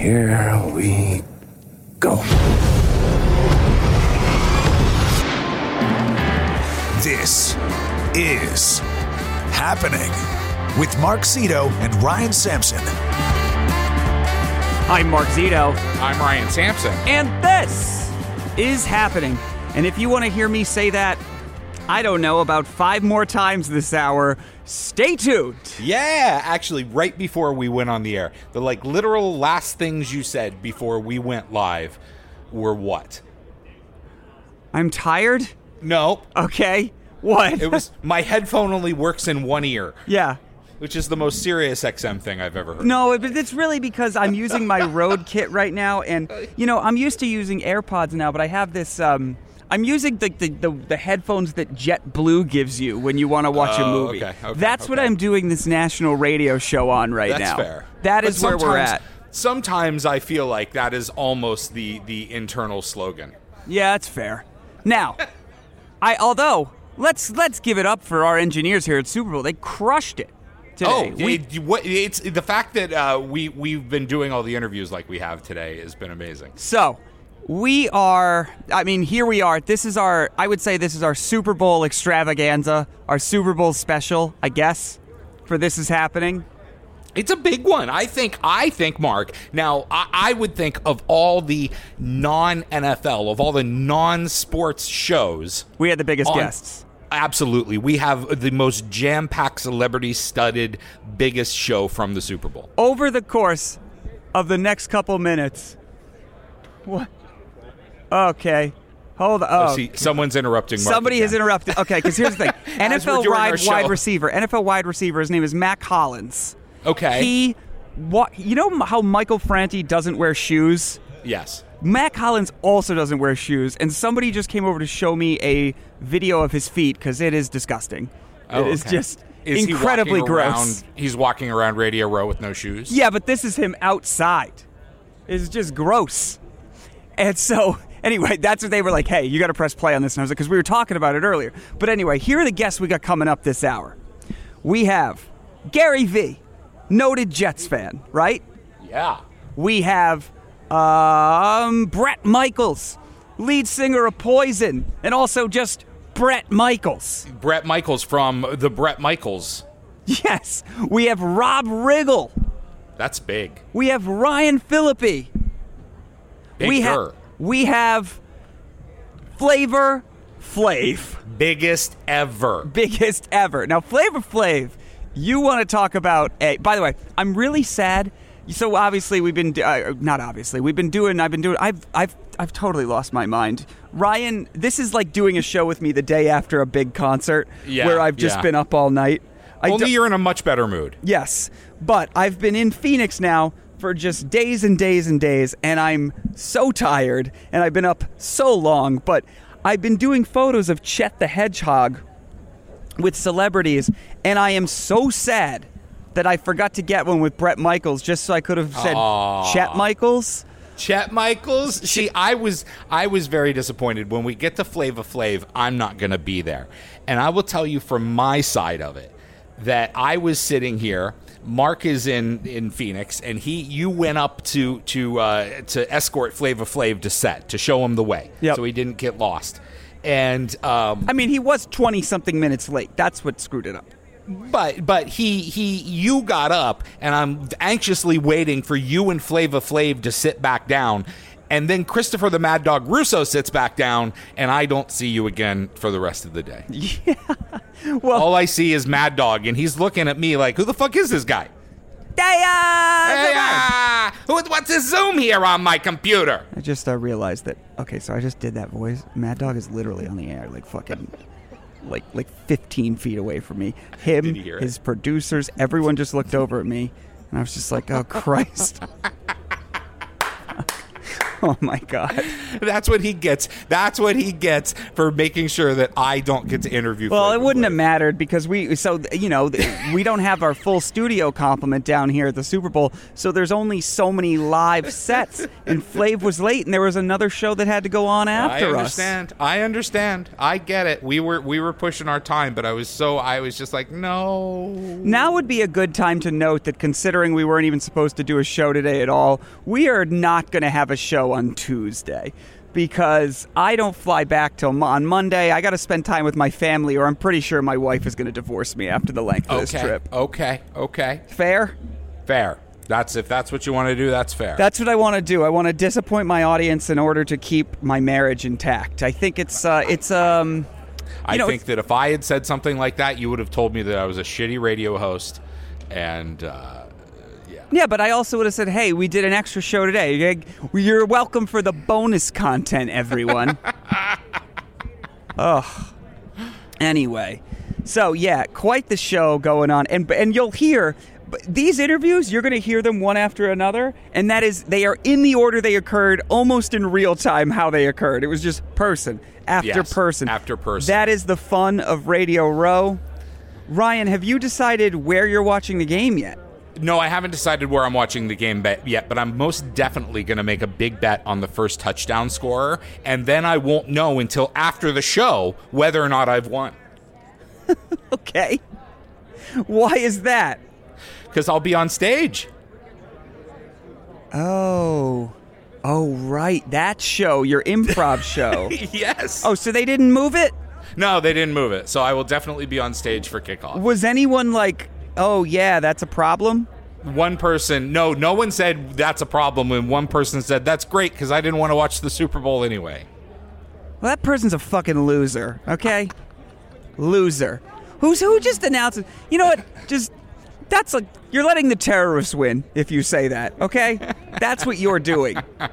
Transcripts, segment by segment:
Here we go. This is happening with Mark Zito and Ryan Sampson. I'm Mark Zito, I'm Ryan Sampson. and this is happening. And if you want to hear me say that, I don't know, about five more times this hour, stay tuned. Yeah, actually, right before we went on the air, the like literal last things you said before we went live were what? I'm tired. No, Okay. What? it was my headphone only works in one ear, yeah. which is the most serious XM thing I've ever heard. No, but it's really because I'm using my Rode kit right now, and you know I'm used to using AirPods now, but I have this. Um, I'm using the, the, the, the headphones that JetBlue gives you when you want to watch a Oh, movie. okay, okay, That's what. I'm doing this national radio show on right That's now. That's fair. That But where we're at. Sometimes I feel like that is almost the the internal slogan. Yeah, that's fair. Now, I although let's let's give it up for our engineers here at Super Bowl. They crushed it today. Oh, We- it, what, it's the fact that uh, we we've been doing all the interviews like we have today has been amazing. So, we are, I mean, here we are. This is our, I would say this is our Super Bowl extravaganza, our Super Bowl special, I guess, for This Is Happening. It's a big one. I think. I think, Mark. Now, I, I would think of all the non NFL, of all the non sports shows. We had the biggest on- guests. Absolutely, we have the most jam-packed, celebrity-studded, biggest show from the Super Bowl. Over the course of the next couple minutes. What? Okay. Hold oh, on. Oh, See, someone's interrupting. Mark Somebody has again. interrupted. Okay, because here's the thing NFL wide, wide receiver. NFL wide receiver. His name is Mack Hollins. Okay. He, what? You know how Michael Franti doesn't wear shoes? Yes. Mack Hollins also doesn't wear shoes, and somebody just came over to show me a video of his feet because it is disgusting. Oh, it is okay. just Is incredibly walking gross. around- he's walking around Radio Row with no shoes. Yeah, but this is him outside. It's just gross. And so, anyway, that's what they were like. Hey, you got to press play on this. And I was like, because we were talking about it earlier. But anyway, here are the guests we got coming up this hour. We have GaryVee, noted Jets fan, right? Yeah. We have um, Bret Michaels, lead singer of Poison, and also just Bret Michaels. Bret Michaels from the Bret Michaels. Yes, we have Rob Riggle. That's big. We have Ryan Phillippe. Bigger. We have we have Flavor Flav, biggest ever. biggest ever. Now Flavor Flav, you want to talk about a? By the way, I'm really sad. So obviously we've been uh, not obviously we've been doing. I've been doing. I've I've I've totally lost my mind. Ryan, this is like doing a show with me the day after a big concert Yeah, where I've just yeah. been up all night. I Only you're in a much better mood. Yes, but I've been in Phoenix now for just days and days and days, and I'm so tired, and I've been up so long. But I've been doing photos of Chet the Hedgehog with celebrities, and I am so sad that I forgot to get one with Bret Michaels, just so I could have said Chet Michaels. Chet Michaels. See, I was I was very disappointed when we get to Flavor Flav. I'm not going to be there, and I will tell you from my side of it that I was sitting here. Mark is in in Phoenix, and he you went up to to uh, to escort Flavor Flav to set to show him the way, Yep. so he didn't get lost. And um, I mean, he was 20 something minutes late. That's what screwed it up. But but he he you got up and I'm anxiously waiting for you and Flavor Flav to sit back down. And then Christopher the Mad Dog Russo sits back down, and I don't see you again for the rest of the day. Yeah. Well, All I see is Mad Dog, and he's looking at me like, "Who the fuck is this guy? Hey, uh, ah, who, what's this Zoom here on my computer?" I just uh, realized that. Okay, so I just did that voice. Mad Dog is literally on the air, like fucking, like like 15 feet away from me. Him, hear it? his producers, everyone just looked over at me, and I was just like, "Oh Christ!" Oh my god. That's what he gets. That's what he gets for making sure that I don't get to interview. Well, it wouldn't Flav. have mattered because we so you know we don't have our full studio complement down here at the Super Bowl, so there's only so many live sets. And Flav was late, and there was another show that had to go on after us. I understand. I understand. I get it. We were we were pushing our time, but I was so I was just like, no. Now would be a good time to note that considering we weren't even supposed to do a show today at all, we are not going to have a show on Tuesday because I don't fly back till mo- on Monday. I got to spend time with my family, or I'm pretty sure my wife is going to divorce me after the length of this Okay. trip. Okay. Okay. Fair? Fair. That's if that's what you want to do. That's fair. That's what I want to do. I want to disappoint my audience in order to keep my marriage intact. I think it's uh, it's um. I know, think that if I had said something like that, you would have told me that I was a shitty radio host, and uh, yeah. But I also would have said, "Hey, we did an extra show today. You're- You're welcome for the bonus content, everyone." Ugh. Anyway, so yeah, quite the show going on, and and you'll hear these interviews. You're going to hear them one after another, and that is they are in the order they occurred, almost in real time how they occurred. It was just person after Yes, person after person. That is the fun of Radio Row. Ryan, have you decided where you're watching the game yet? No, I haven't decided where I'm watching the game bet yet, but I'm most definitely going to make a big bet on the first touchdown scorer, and then I won't know until after the show whether or not I've won. Okay. Why is that? Because I'll be on stage. Oh. Oh, right. That show, your improv show. yes. oh, so they didn't move it? No, they didn't move it, so I will definitely be on stage for kickoff. Was anyone like, oh, yeah, that's a problem? One person, no, no one said that's a problem, and one person said that's great because I didn't want to watch the Super Bowl anyway. Well, that person's a fucking loser, okay? Loser. Who's who just announced You know what? Just that's like you're letting the terrorists win if you say that, okay? That's what you're doing.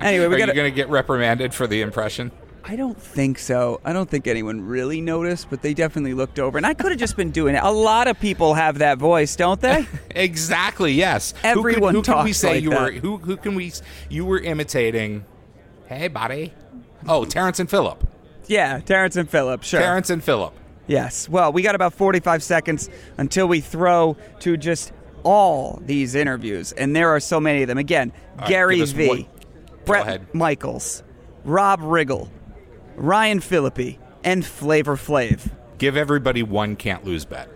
Anyway, we Are got you going to get reprimanded for the impression? I don't think so. I don't think anyone really noticed, but they definitely looked over. And I could have just been doing it. A lot of people have that voice, don't they? Exactly. Yes. Everyone who could, who can we say like you that. were? Who who can we? You were imitating. Hey, buddy. Oh, Terrence and Phillip. yeah, Terrence and Phillip, sure. Terrence and Phillip. Yes. Well, we got about 45 seconds until we throw to just all these interviews, and there are so many of them. Again, right, Gary us V. Bret. Michaels, Rob Riggle, Ryan Phillippe, and Flavor Flav. Give everybody one can't lose bet.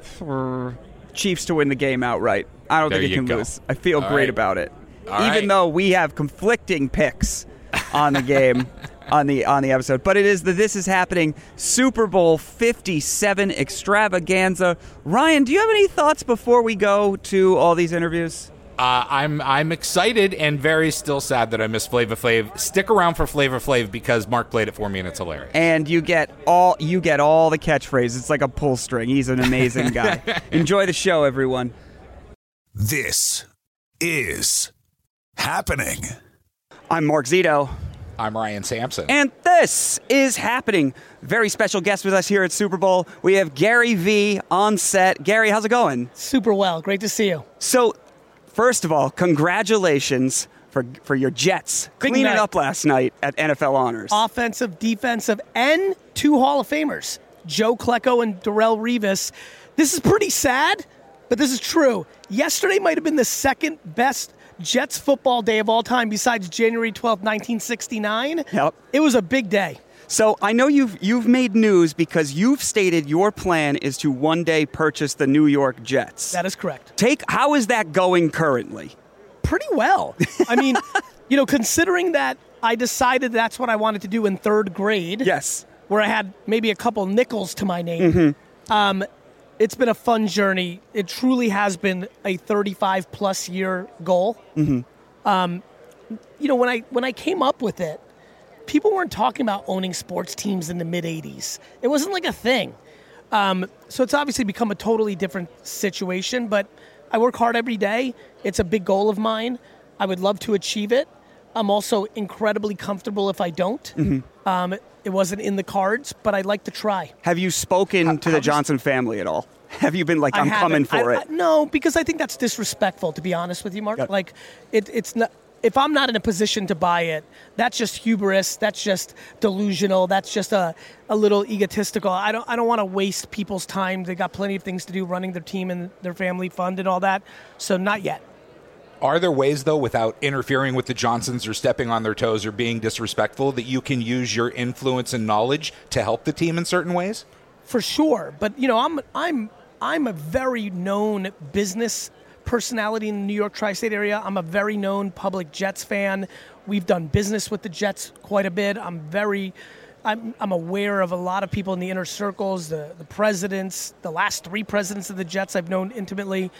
for Chiefs to win the game outright. I don't There think it can go. lose. I feel All great right. about it. All Even right. though we have conflicting picks on the game on the on the episode. But it is the This Is Happening Super Bowl 57 extravaganza. Ryan, do you have any thoughts before we go to all these interviews? Uh, I'm I'm excited and very still sad that I missed Flavor Flav. Stick around for Flavor Flav because Mark played it for me and it's hilarious. And you get all you get all the catchphrases. It's like a pull string. He's an amazing guy. Enjoy the show, everyone. This is happening. I'm Mark Zito. I'm Ryan Sampson. And this is happening. Very special guest with us here at Super Bowl. We have GaryVee on set. Gary, how's it going? Super well. Great to see you. So, first of all, congratulations for for your Jets Big cleaning night. up last night at NFL Honors. Offensive, defensive, and two Hall of Famers, Joe Klecko and Darrelle Revis. This is pretty sad, but this is true. Yesterday might have been the second best Jets football day of all time besides January 12th, 1969. Yep. It was a big day. So I know you've you've made news because you've stated your plan is to one day purchase the New York Jets. That is correct. Take how is that going currently? pretty well. I mean, you know, considering that I decided that's what I wanted to do in third grade. Yes. Where I had maybe a couple nickels to my name. Um, it's been a fun journey. It truly has been a 35 plus year goal. Um, you know, when I when I came up with it, people weren't talking about owning sports teams in the mid 80s. It wasn't like a thing. Um, so it's obviously become a totally different situation, but I work hard every day. It's a big goal of mine. I would love to achieve it. I'm also incredibly comfortable if I don't. Um, it wasn't in the cards, but I'd like to try. Have you spoken to the Johnson family at all? Have you been like, I'm coming for I- it? I- no, because I think that's disrespectful. To be honest with you, Mark. Like, it, it's not. If I'm not in a position to buy it, that's just hubris. That's just delusional. That's just a, a little egotistical. I don't I don't want to waste people's time. They got plenty of things to do, running their team and their family fund and all that. So not yet. Are there ways, though, without interfering with the Johnsons or stepping on their toes or being disrespectful, that you can use your influence and knowledge to help the team in certain ways? for sure. But you know, I'm I'm I'm a very known business personality in the New York tri-state area. I'm a very known public Jets fan. We've done business with the Jets quite a bit. I'm very I'm, I'm aware of a lot of people in the inner circles, the, the presidents, the last three presidents of the Jets I've known intimately.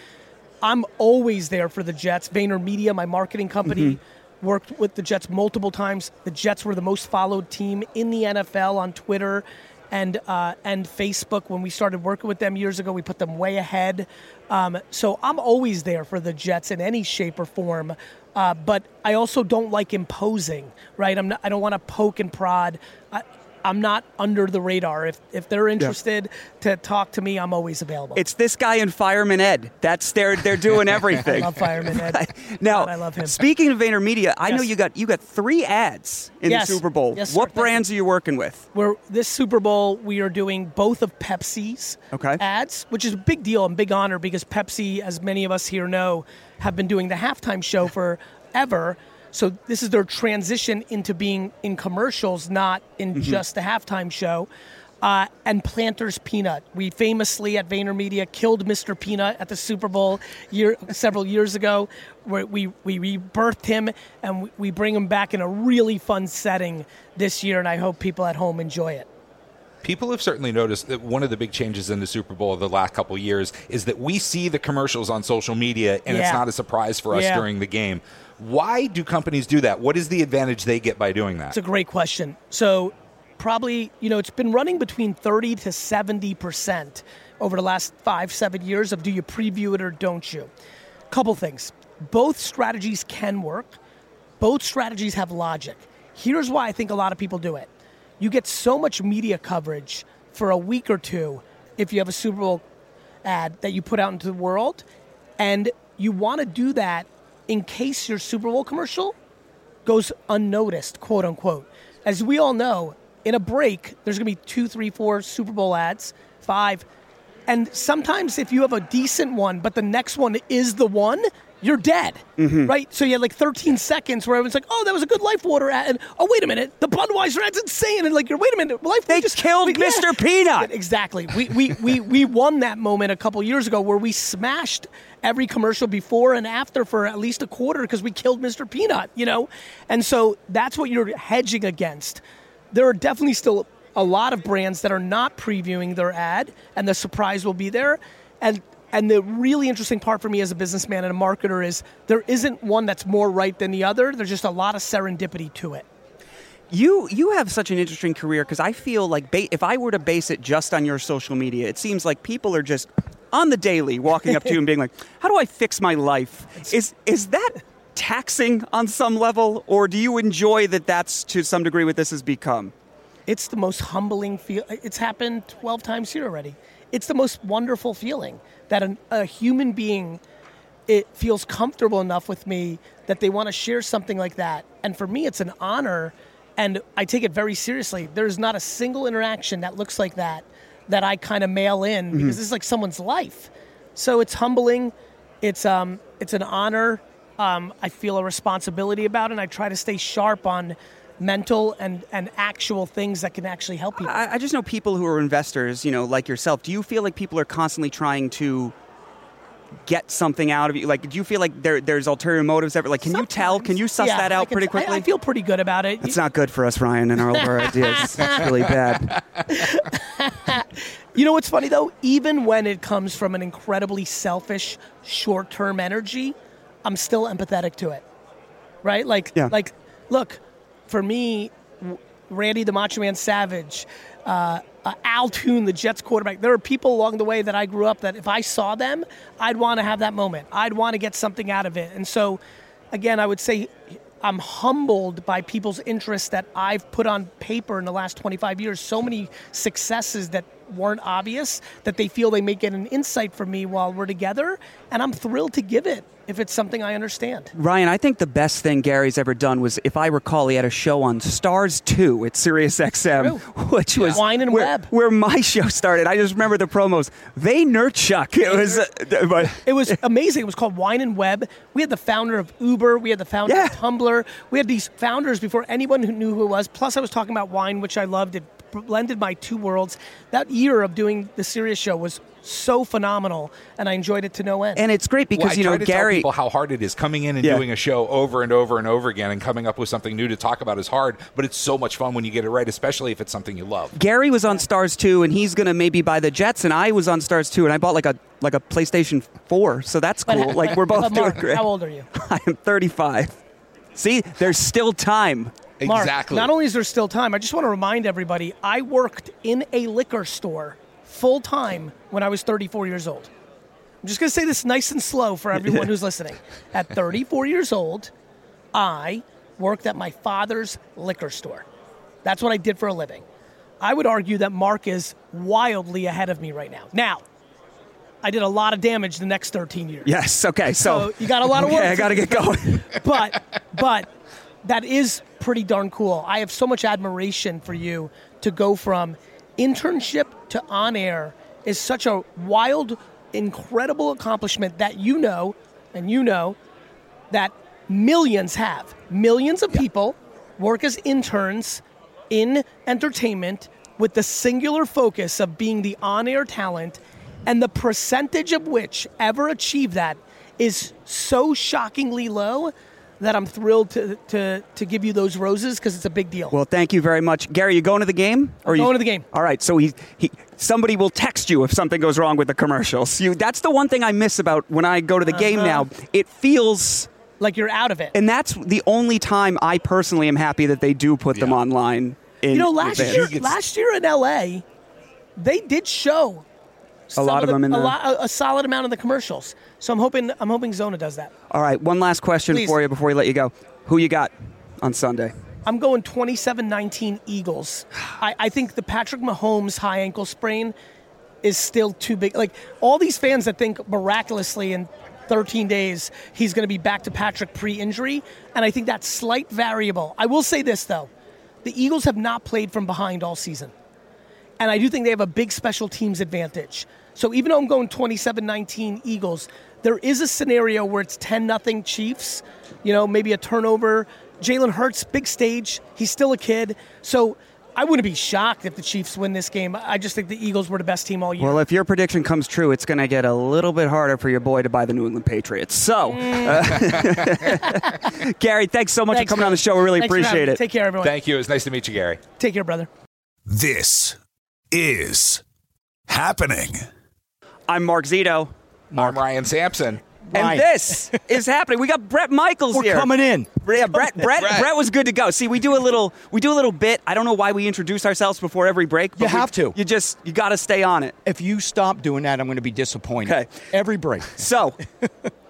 I'm always there for the Jets. VaynerMedia, my marketing company, mm-hmm. worked with the Jets multiple times. The Jets were the most followed team in the NFL on Twitter and uh, and Facebook. When we started working with them years ago, we put them way ahead. Um, so I'm always there for the Jets in any shape or form. Uh, but I also don't like imposing, right? Not, I don't want to poke and prod. I, I'm not under the radar. If if they're interested to talk to me, I'm always available. It's this guy and Fireman Ed. That's they're they're doing everything. I love Fireman Ed. now, God, I love him. speaking of VaynerMedia, I know you got you got three ads in Yes. the Super Bowl. Yes, what brands are you working with? We're this Super Bowl. We are doing both of Pepsi's Okay. ads, which is a big deal and big honor because Pepsi, as many of us here know, have been doing the halftime show forever. So this is their transition into being in commercials, not in Mm-hmm. just the halftime show. Uh, and Planters Peanut. We famously at VaynerMedia killed Mr. Peanut at the Super Bowl year, several years ago. Where we, we rebirthed him and we- we bring him back in a really fun setting this year, and I hope people at home enjoy it. People have certainly noticed that one of the big changes in the Super Bowl of the last couple of years is that we see the commercials on social media and it's not a surprise for us Yeah. during the game. Why do companies do that? What is the advantage they get by doing that? It's a great question. So, probably, you know, it's been running between 30 to 70% over the last five, seven years of do you preview it or don't you? Couple things. Both strategies can work, both strategies have logic. Here's why I think a lot of people do it you get so much media coverage for a week or two if you have a Super Bowl ad that you put out into the world, and you want to do that in case your Super Bowl commercial goes unnoticed, quote unquote. As we all know, in a break, there's going to be two, three, four Super Bowl ads, five. And sometimes if you have a decent one, but the next one is the one, you're dead, mm-hmm. right? So you had like 13 seconds where everyone's like, "Oh, that was a good Life Water ad," and "Oh, wait a minute, the Budweiser ad's insane," and like, "You're wait a minute, Life They just killed we- yeah." Mr. Peanut. Exactly. We, we, we, we won that moment a couple years ago where we smashed every commercial before and after for at least a quarter because we killed Mr. Peanut, you know? And so that's what you're hedging against. There are definitely still a lot of brands that are not previewing their ad, and the surprise will be there. And and the really interesting part for me as a businessman and a marketer is there isn't one that's more right than the other. There's just a lot of serendipity to it. You you have such an interesting career because I feel like ba- if I were to base it just on your social media, it seems like people are just on the daily walking up to you and being like, "How do I fix my life?" Is is that taxing on some level, or do you enjoy that? That's to some degree what this has become. It's the most humbling feel. It's happened 12 times here already. It's the most wonderful feeling that an, a human being it feels comfortable enough with me that they want to share something like that. And for me, it's an honor, and I take it very seriously. There's not a single interaction that looks like that that I kind of mail in because this is like someone's life. So it's humbling. It's um, it's an honor. Um, I feel a responsibility about it, and I try to stay sharp on mental and, and actual things that can actually help people. I, I just know people who are investors, you know, like yourself. Do you feel like people are constantly trying to get something out of you? Like, do you feel like there, there's ulterior motives ever? Like, can you tell? Can you suss Yeah, that out pretty quickly? I, feel pretty good about it. It's not good for us, Ryan, and all of our ideas. That's really bad. You know what's funny though? Even when it comes from an incredibly selfish, short-term energy, I'm still empathetic to it. Right? Like, Yeah. like, look, for me, Randy the Macho Man Savage, uh, uh, Al Toon, the Jets quarterback. There are people along the way that I grew up that if I saw them, I'd want to have that moment. I'd want to get something out of it. And so, again, I would say I'm humbled by people's interest that I've put on paper in the last 25 years. So many successes that weren't obvious that they feel they may get an insight from me while we're together, and I'm thrilled to give it if it's something I understand. Ryan, I think the best thing Gary's ever done was, if I recall, he had a show on Stars Too at Sirius XM, True. which was Wine and where, Web. where my show started. I just remember the promos. They nurtuck. It was, uh, but It was amazing. It was called Wine and Web. We had the founder of Uber. We had the founder Yeah. of Tumblr. We had these founders before anyone who knew who it was. Plus, I was talking about wine, which I loved. Blended my two worlds. That year of doing the Sirius show was so phenomenal, and I enjoyed it to no end. and it's great Well, because I you know try to tell Gary. people how hard it is coming in and Yeah. doing a show over and over and over again and coming up with something new to talk about is hard, but it's so much fun when you get it right, especially if it's something you love. Gary was on Stars Too and he's going to maybe buy the Jets and I was on Stars Too and I bought like a like a PlayStation 4. So that's But- cool. like we're both but doing great. How old are you? I am 35. See, there's still time. Mark, exactly. Not only is there still time, I just want to remind everybody I worked in a liquor store full time when I was 34 years old. I'm just going to say this nice and slow for everyone who's listening. At 34 years old, I worked at my father's liquor store. That's what I did for a living. I would argue that Mark is wildly ahead of me right now. Now, I did a lot of damage the next 13 years. Yes. Okay. So, So you got a lot of work Okay, I got to get going. but but that is pretty darn cool. I have so much admiration for you to go from internship to on air is such a wild, incredible accomplishment that you know, and you know that millions have. Millions of people work as interns in entertainment with the singular focus of being the on air talent, and the percentage of which ever achieve that is so shockingly low that I'm thrilled to, to, to give you those roses because it's a big deal. Well, thank you very much, Gary. You going to the game? Or you, going to the game. All right. So he, he somebody will text you if something goes wrong with the commercials. You that's the one thing I miss about when I go to the game Uh-huh. now. It feels like you're out of it. and that's the only time I personally am happy that they do put them online. In you know, last advance. year, last year in LA, they did show some lot of the- them in a, the- lot, a, a solid amount of the commercials. So I'm hoping I'm hoping Zona does that. All right. One last question Please. for you before we let you go. Who you got on Sunday? I'm going 27-19 Eagles. I, I think the Patrick Mahomes high ankle sprain is still too big. Like all these fans that think miraculously in 13 days he's going to be back to Patrick pre-injury, and I think that's slight variable. I will say this though, the Eagles have not played from behind all season, and I do think they have a big special teams advantage. So even though I'm going 27-19 Eagles, there is a scenario where it's 10 nothing Chiefs. You know, maybe a turnover. Jalen Hurts, big stage. He's still a kid. So I wouldn't be shocked if the Chiefs win this game. I just think the Eagles were the best team all year. Well, if your prediction comes true, it's going to get a little bit harder for your boy to buy the New England Patriots. So, uh, Gary, thanks so much Thanks, for coming on the show. We really Thanks appreciate it. Take care, everyone. Thank you. It was nice to meet you, Gary. Take care, brother. This is happening. I'm Mark Zito, I'm Ryan Sampson. and this is happening. We got Bret Michaels We're here. coming in. Yeah, Bret, Bret, Bret. Bret was good to go. See, we do a little, we do a little bit. I don't know why we introduce ourselves before every break. but You we- have to. You just, you got to stay on it. If you stop doing that, I'm going to be disappointed. Okay. Every break. So,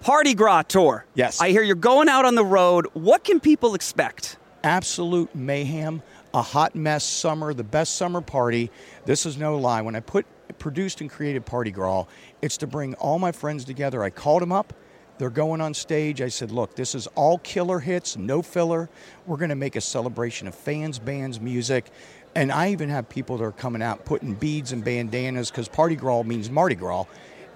Party Gras tour. Yes. I hear you're going out on the road. What can people expect? Absolute mayhem. A hot mess summer, the best summer party. This is no lie. When I put produced and created Party Gras, it's to bring all my friends together. I called them up. They're going on stage. I said, look, this is all killer hits, no filler. We're going to make a celebration of fans, bands, music. And I even have people that are coming out putting beads and bandanas because Party Gras means Mardi Gras.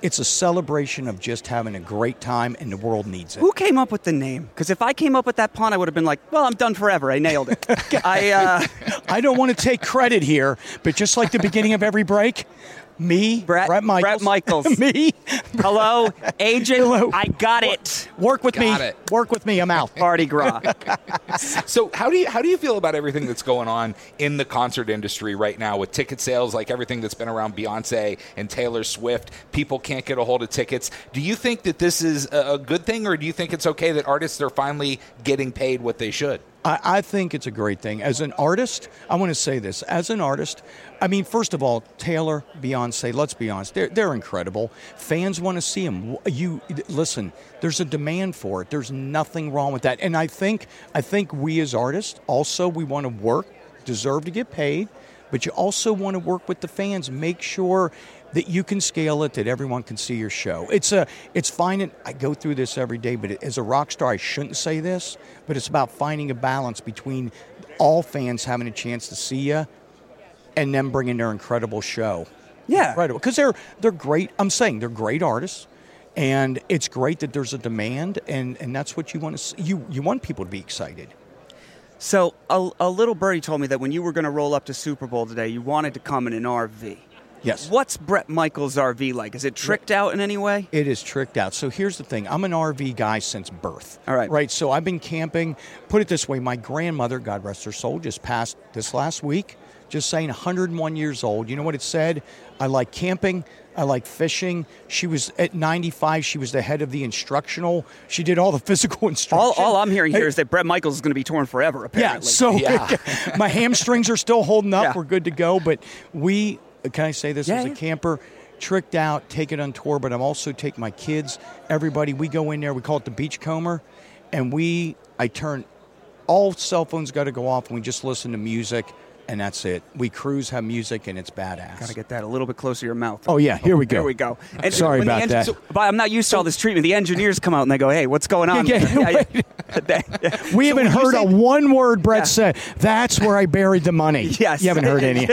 It's a celebration of just having a great time, and the world needs it. Who came up with the name? Because if I came up with that pun, I would have been like, "Well, I'm done forever. I nailed it." I uh, I don't want to take credit here, but just like the beginning of every break, me, Bret- Bret Michaels, Bret Michaels. me, hello, agent. Hello. I got it. work with Got me, it. work with me. I'm out. Party Gras. So how do you how do you feel about everything that's going on in the concert industry right now with ticket sales, like everything that's been around Beyonce and Taylor Swift? People can't get a hold of tickets. Do you think that this is a a good thing, or do you think it's okay that artists are finally getting paid what they should? I, I think it's a great thing. As an artist, I want to say this. As an artist, I mean, first of all, Taylor, Beyonce, let's be honest, they're, they're incredible. Fans want to see them. You listen. There's a demand for it. There's nothing wrong with that. And I think, I think we as artists also we want to work, deserve to get paid. but you also want to work with the fans. Make sure that you can scale it, that everyone can see your show. It's a, it's fine. And I go through this every day, but as a rock star, I shouldn't say this, but it's about finding a balance between all fans having a chance to see you and them bringing their incredible show. Yeah. Incredible. Because they're, they're great. I'm saying they're great artists. And it's great that there's a demand, and, and that's what you want to see. You, you want people to be excited. So a, a little birdie told me that when you were going to roll up to Super Bowl today, you wanted to come in an RV. Yes. What's Bret Michaels' RV like? Is it tricked out in any way? It is tricked out. So here's the thing I'm an RV guy since birth. All right. Right. So I've been camping. Put it this way my grandmother, God rest her soul, just passed this last week, just saying 101 years old. You know what it said? I like camping. I like fishing. She was at 95. She was the head of the instructional. She did all the physical instruction. all I'm hearing here is that Bret Michaels is going to be torn forever, Apparently, yeah, so my hamstrings are still holding up. Yeah. We're good to go. But we, can I say this Yeah, as a yeah. camper? Tricked out, take it on tour, but I'm also taking my kids, everybody. We go in there, we call it the beachcomber, and we, I turn, all cell phones got to go off, and we just listen to music, and that's it. We cruise, have music, and it's badass. Got to get that a little bit closer to your mouth. Oh, yeah, here we go. Here we go. And Sorry about that. so- but I'm not used to all this treatment. The engineers come out and they go, "Hey, what's going on?" Yeah, yeah, yeah. we haven't heard a one word Bret Yeah. said. That's where I buried the money. Yes. You haven't heard any.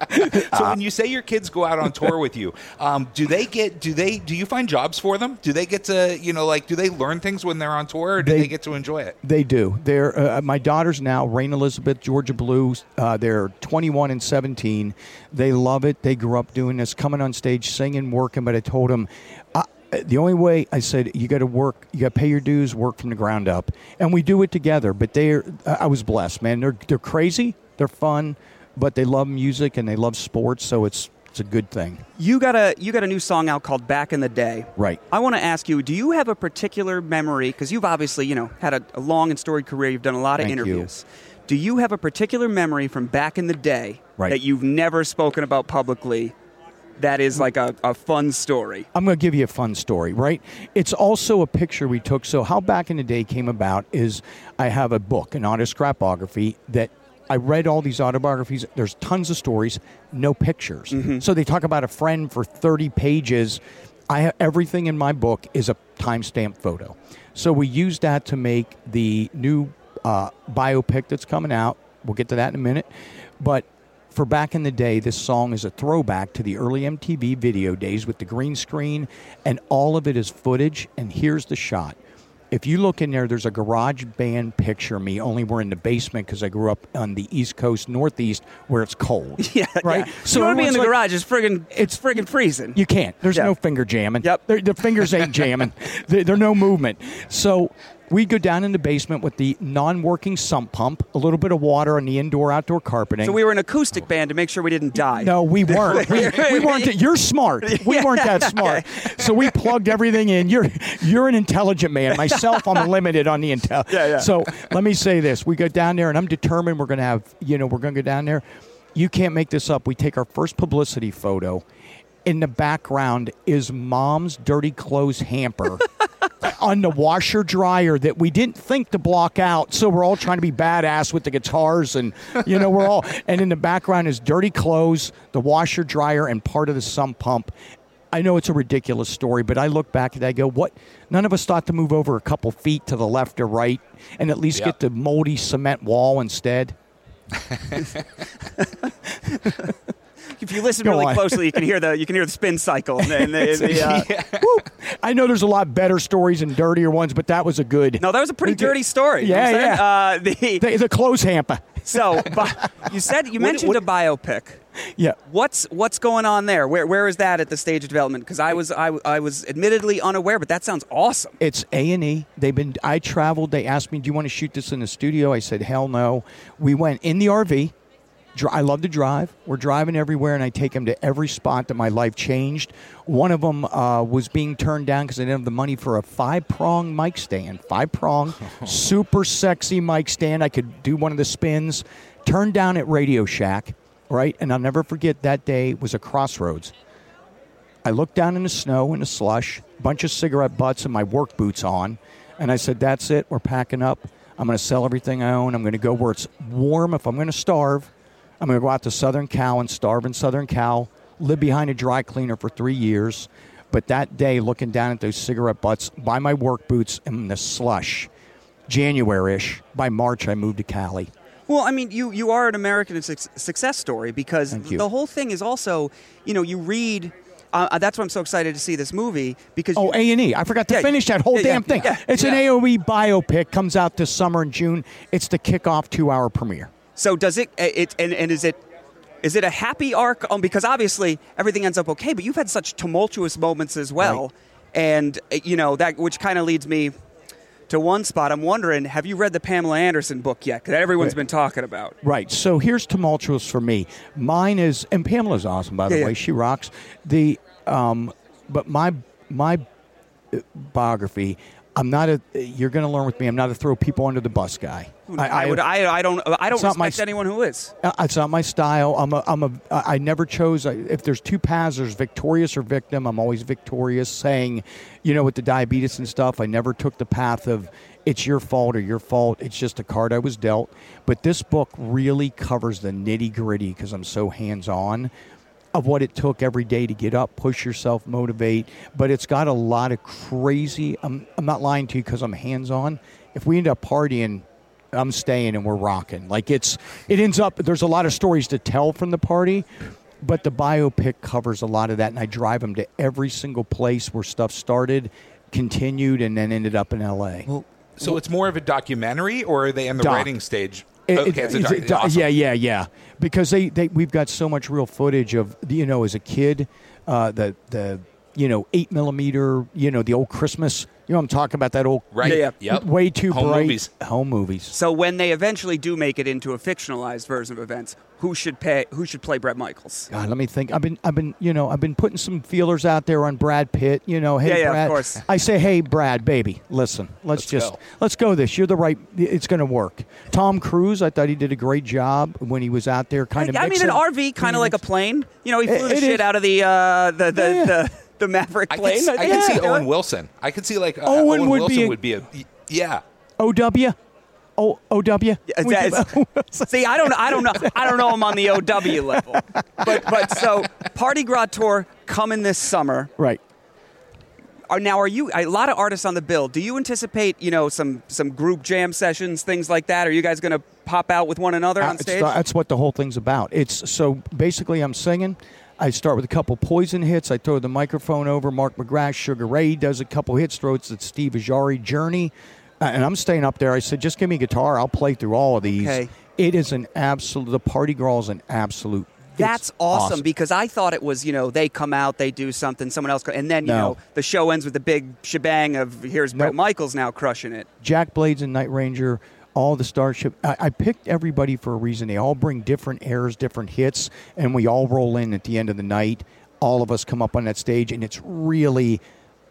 So when you say your kids go out on tour with you, um, do they get? Do they? Do you find jobs for them? Do they get to? You know, like, do they learn things when they're on tour, or do They- they, get to enjoy it? They do. They're uh, my daughters now, Rain Elizabeth, Georgia Blues. Uh, they're 21 and 17. They love it. They grew up doing this, coming on stage, singing, working. But I told them, uh, the only way I said you got to work, you got to pay your dues, work from the ground up, and we do it together. But they're, I was blessed, man. They're they're crazy. They're fun, but they love music and they love sports, so it's it's a good thing. You got a you got a new song out called "Back in the Day." Right. I want to ask you: Do you have a particular memory? Because you've obviously you know had a, a long and storied career. You've done a lot of Thank you. interviews. Do you have a particular memory from back in the day Right. that you've never spoken about publicly? That is like a, a fun story. I'm going to give you a fun story, right? It's also a picture we took. So, how back in the day came about is I have a book, an autoscrapography that I read all these autobiographies. There's tons of stories, no pictures. So they talk about a friend for 30 pages. I have everything in my book is a timestamp photo. So we use that to make the new uh, biopic that's coming out. We'll get to that in a minute, but for back in the day, this song is a throwback to the early MTV video days with the green screen, and all of it is footage. And here's the shot. If you look in there, there's a garage band picture of me. Only we're in the basement because I grew up on the East Coast, Northeast, where it's cold. Yeah, right. yeah. So you want to be in the like, garage? It's friggin' it's friggin' freezing. you can't. There's Yeah. no finger jamming. Yep. They're- the fingers ain't jamming. There there no movement. So we go down in the basement with the non-working sump pump, a little bit of water on the indoor-outdoor carpeting. so we were an acoustic band to make sure we didn't die. No, we weren't. We, we weren't. You're smart. We weren't that smart. So we plugged everything in. You're you're an intelligent man. Myself, I'm limited on the intel. Yeah, yeah. So let me say this: we go down there, and I'm determined we're going to have. You know, we're going to go down there. You can't make this up. We take our first publicity photo. In the background is mom's dirty clothes hamper. On the washer dryer that we didn't think to block out. So we're all trying to be badass with the guitars and you know we're all and in the background is dirty clothes, the washer dryer and part of the sump pump. I know it's a ridiculous story, but I look back and I go, what? None of us thought to move over a couple feet to the left or right and at least Yeah. get the moldy cement wall instead. If you listen Go really on. closely, you can hear the you can hear the spin cycle. And the, and the- uh, Woo! I know there's a lot better stories and dirtier ones, but that was a good. No, that was a pretty dirty story. You know Yeah, what yeah. Uh, the, The, the clothes hamper. so, but you said you mentioned a biopic. Yeah. What's what's going on there? Where where is that at the stage of development? Because I was I, I was admittedly unaware, but that sounds awesome. It's A and E. They've been. I traveled. They asked me, "Do you want to shoot this in the studio?" I said, "Hell no." We went in the RV. I love to drive. We're driving everywhere, and I take them to every spot that my life changed. One of them uh, was being turned down because I didn't have the money for a five prong mic stand. Five prong, super sexy mic stand. I could do one of the spins. Turned down at Radio Shack, right? And I'll never forget that day was a crossroads. I looked down in the snow in the slush, bunch of cigarette butts and my work boots on, and I said, "That's it. We're packing up. I'm going to sell everything I own. I'm going to go where it's warm. If I'm going to starve, I'm going to go out to Southern Cal and starve in Southern Cal, live behind a dry cleaner for three years. But that day, looking down at those cigarette butts, buy my work boots in the slush, January-ish. By March, I moved to Cali. Well, I mean, you you are an American success story because the whole thing is also, you know, you read. Uh, that's why I'm so excited to see this movie because Oh, A and E. I forgot to Yeah, finish that whole yeah, damn thing. yeah, it's an. AOE biopic. Comes out this summer in June. It's the kickoff two-hour premiere. So does it? It and, and is it? Is it a happy arc? Um, because obviously everything ends up okay, but you've had such tumultuous moments as well, Right. and uh, you know that which kind of leads me to one spot. I'm wondering, have you read the Pamela Anderson book yet? That everyone's been talking about. Right. So here's tumultuous for me. Mine is, and Pamela's awesome by the Yeah, yeah. way. She rocks. The, um, but my my uh, biography. I'm not a. You're going to learn with me. I'm not a throw people under the bus guy. I, would. I, I don't. I don't respect my- anyone who is. Uh, It's not my style. I'm a. I'm a. I never chose. I- If there's two paths, there's victorious or victim. I'm always victorious. Saying, you know, with the diabetes and stuff, I never took the path of it's your fault or your fault. It's just a card I was dealt. But this book really covers the nitty gritty because I'm so hands on of what it took every day to get up, push yourself, motivate. But it's got a lot of crazy. I'm, I'm not lying to you because I'm hands on. If we end up partying, I'm staying and we're rocking. Like it's, it ends up. There's a lot of stories to tell from the party, but the biopic covers a lot of that, and I drive them to every single place where stuff started, continued, and then ended up in L.A. So it's more of a documentary, or are they in the Doc. writing stage? It- okay, it- it's a it's doc- a doc- awesome. Yeah, yeah, yeah. Because they, they we've got so much real footage of you know as a kid, uh, the the you know eight millimeter, you know the old Christmas. You know I'm talking about that old Right. Yeah, Yep. way too Home bright movies. home movies. So when they eventually do make it into a fictionalized version of events, who should pay? Who should play Bret Michaels? God, let me think. I've been, I've been, you know, I've been putting some feelers out there on Brad Pitt. You know, hey, Yeah, yeah, of course. I say, hey, Brad, baby, listen, let's, Let's just go. let's go. This, you're the right. It's going to work. Tom Cruise, I thought he did a great job when he was out there, kind of. I mean, an RV, kind of like a plane. You know, he flew It- the it shit is. out of the uh, the the, Yeah. the the Maverick I can, plane. see, I think can see could Owen. Wilson. I could see like uh, Owen Owen would Wilson be a- would be a yeah. OW. O O W. Is that- is- see, I don't, I don't know, I don't know him on the OW level, but but so Party Gras tour coming this summer. right. Are now are you a lot of artists on the bill? Do you anticipate you know some some group jam sessions, things like that? Are you guys going to pop out with one another Uh, on stage? the- that's what the whole thing's about. It's so basically, I'm singing. I start with a couple poison hits. I throw the microphone over. Mark McGrath, Sugar Ray does a couple hits. Throws at Steve Augeri, Journey, uh, and I'm staying up there. I said, just give me a guitar. I'll play through all of these. Okay. It is an absolute. The party girl is an absolute. That's awesome, because I thought it was, you know, they come out, they do something, someone else, and then, you No. know, the show ends with the big shebang of here's Bret Michaels now crushing it. Jack Blades and Night Ranger, all the Starship. I, I picked everybody for a reason. They all bring different airs, different hits, and we all roll in at the end of the night. All of us come up on that stage, and it's really.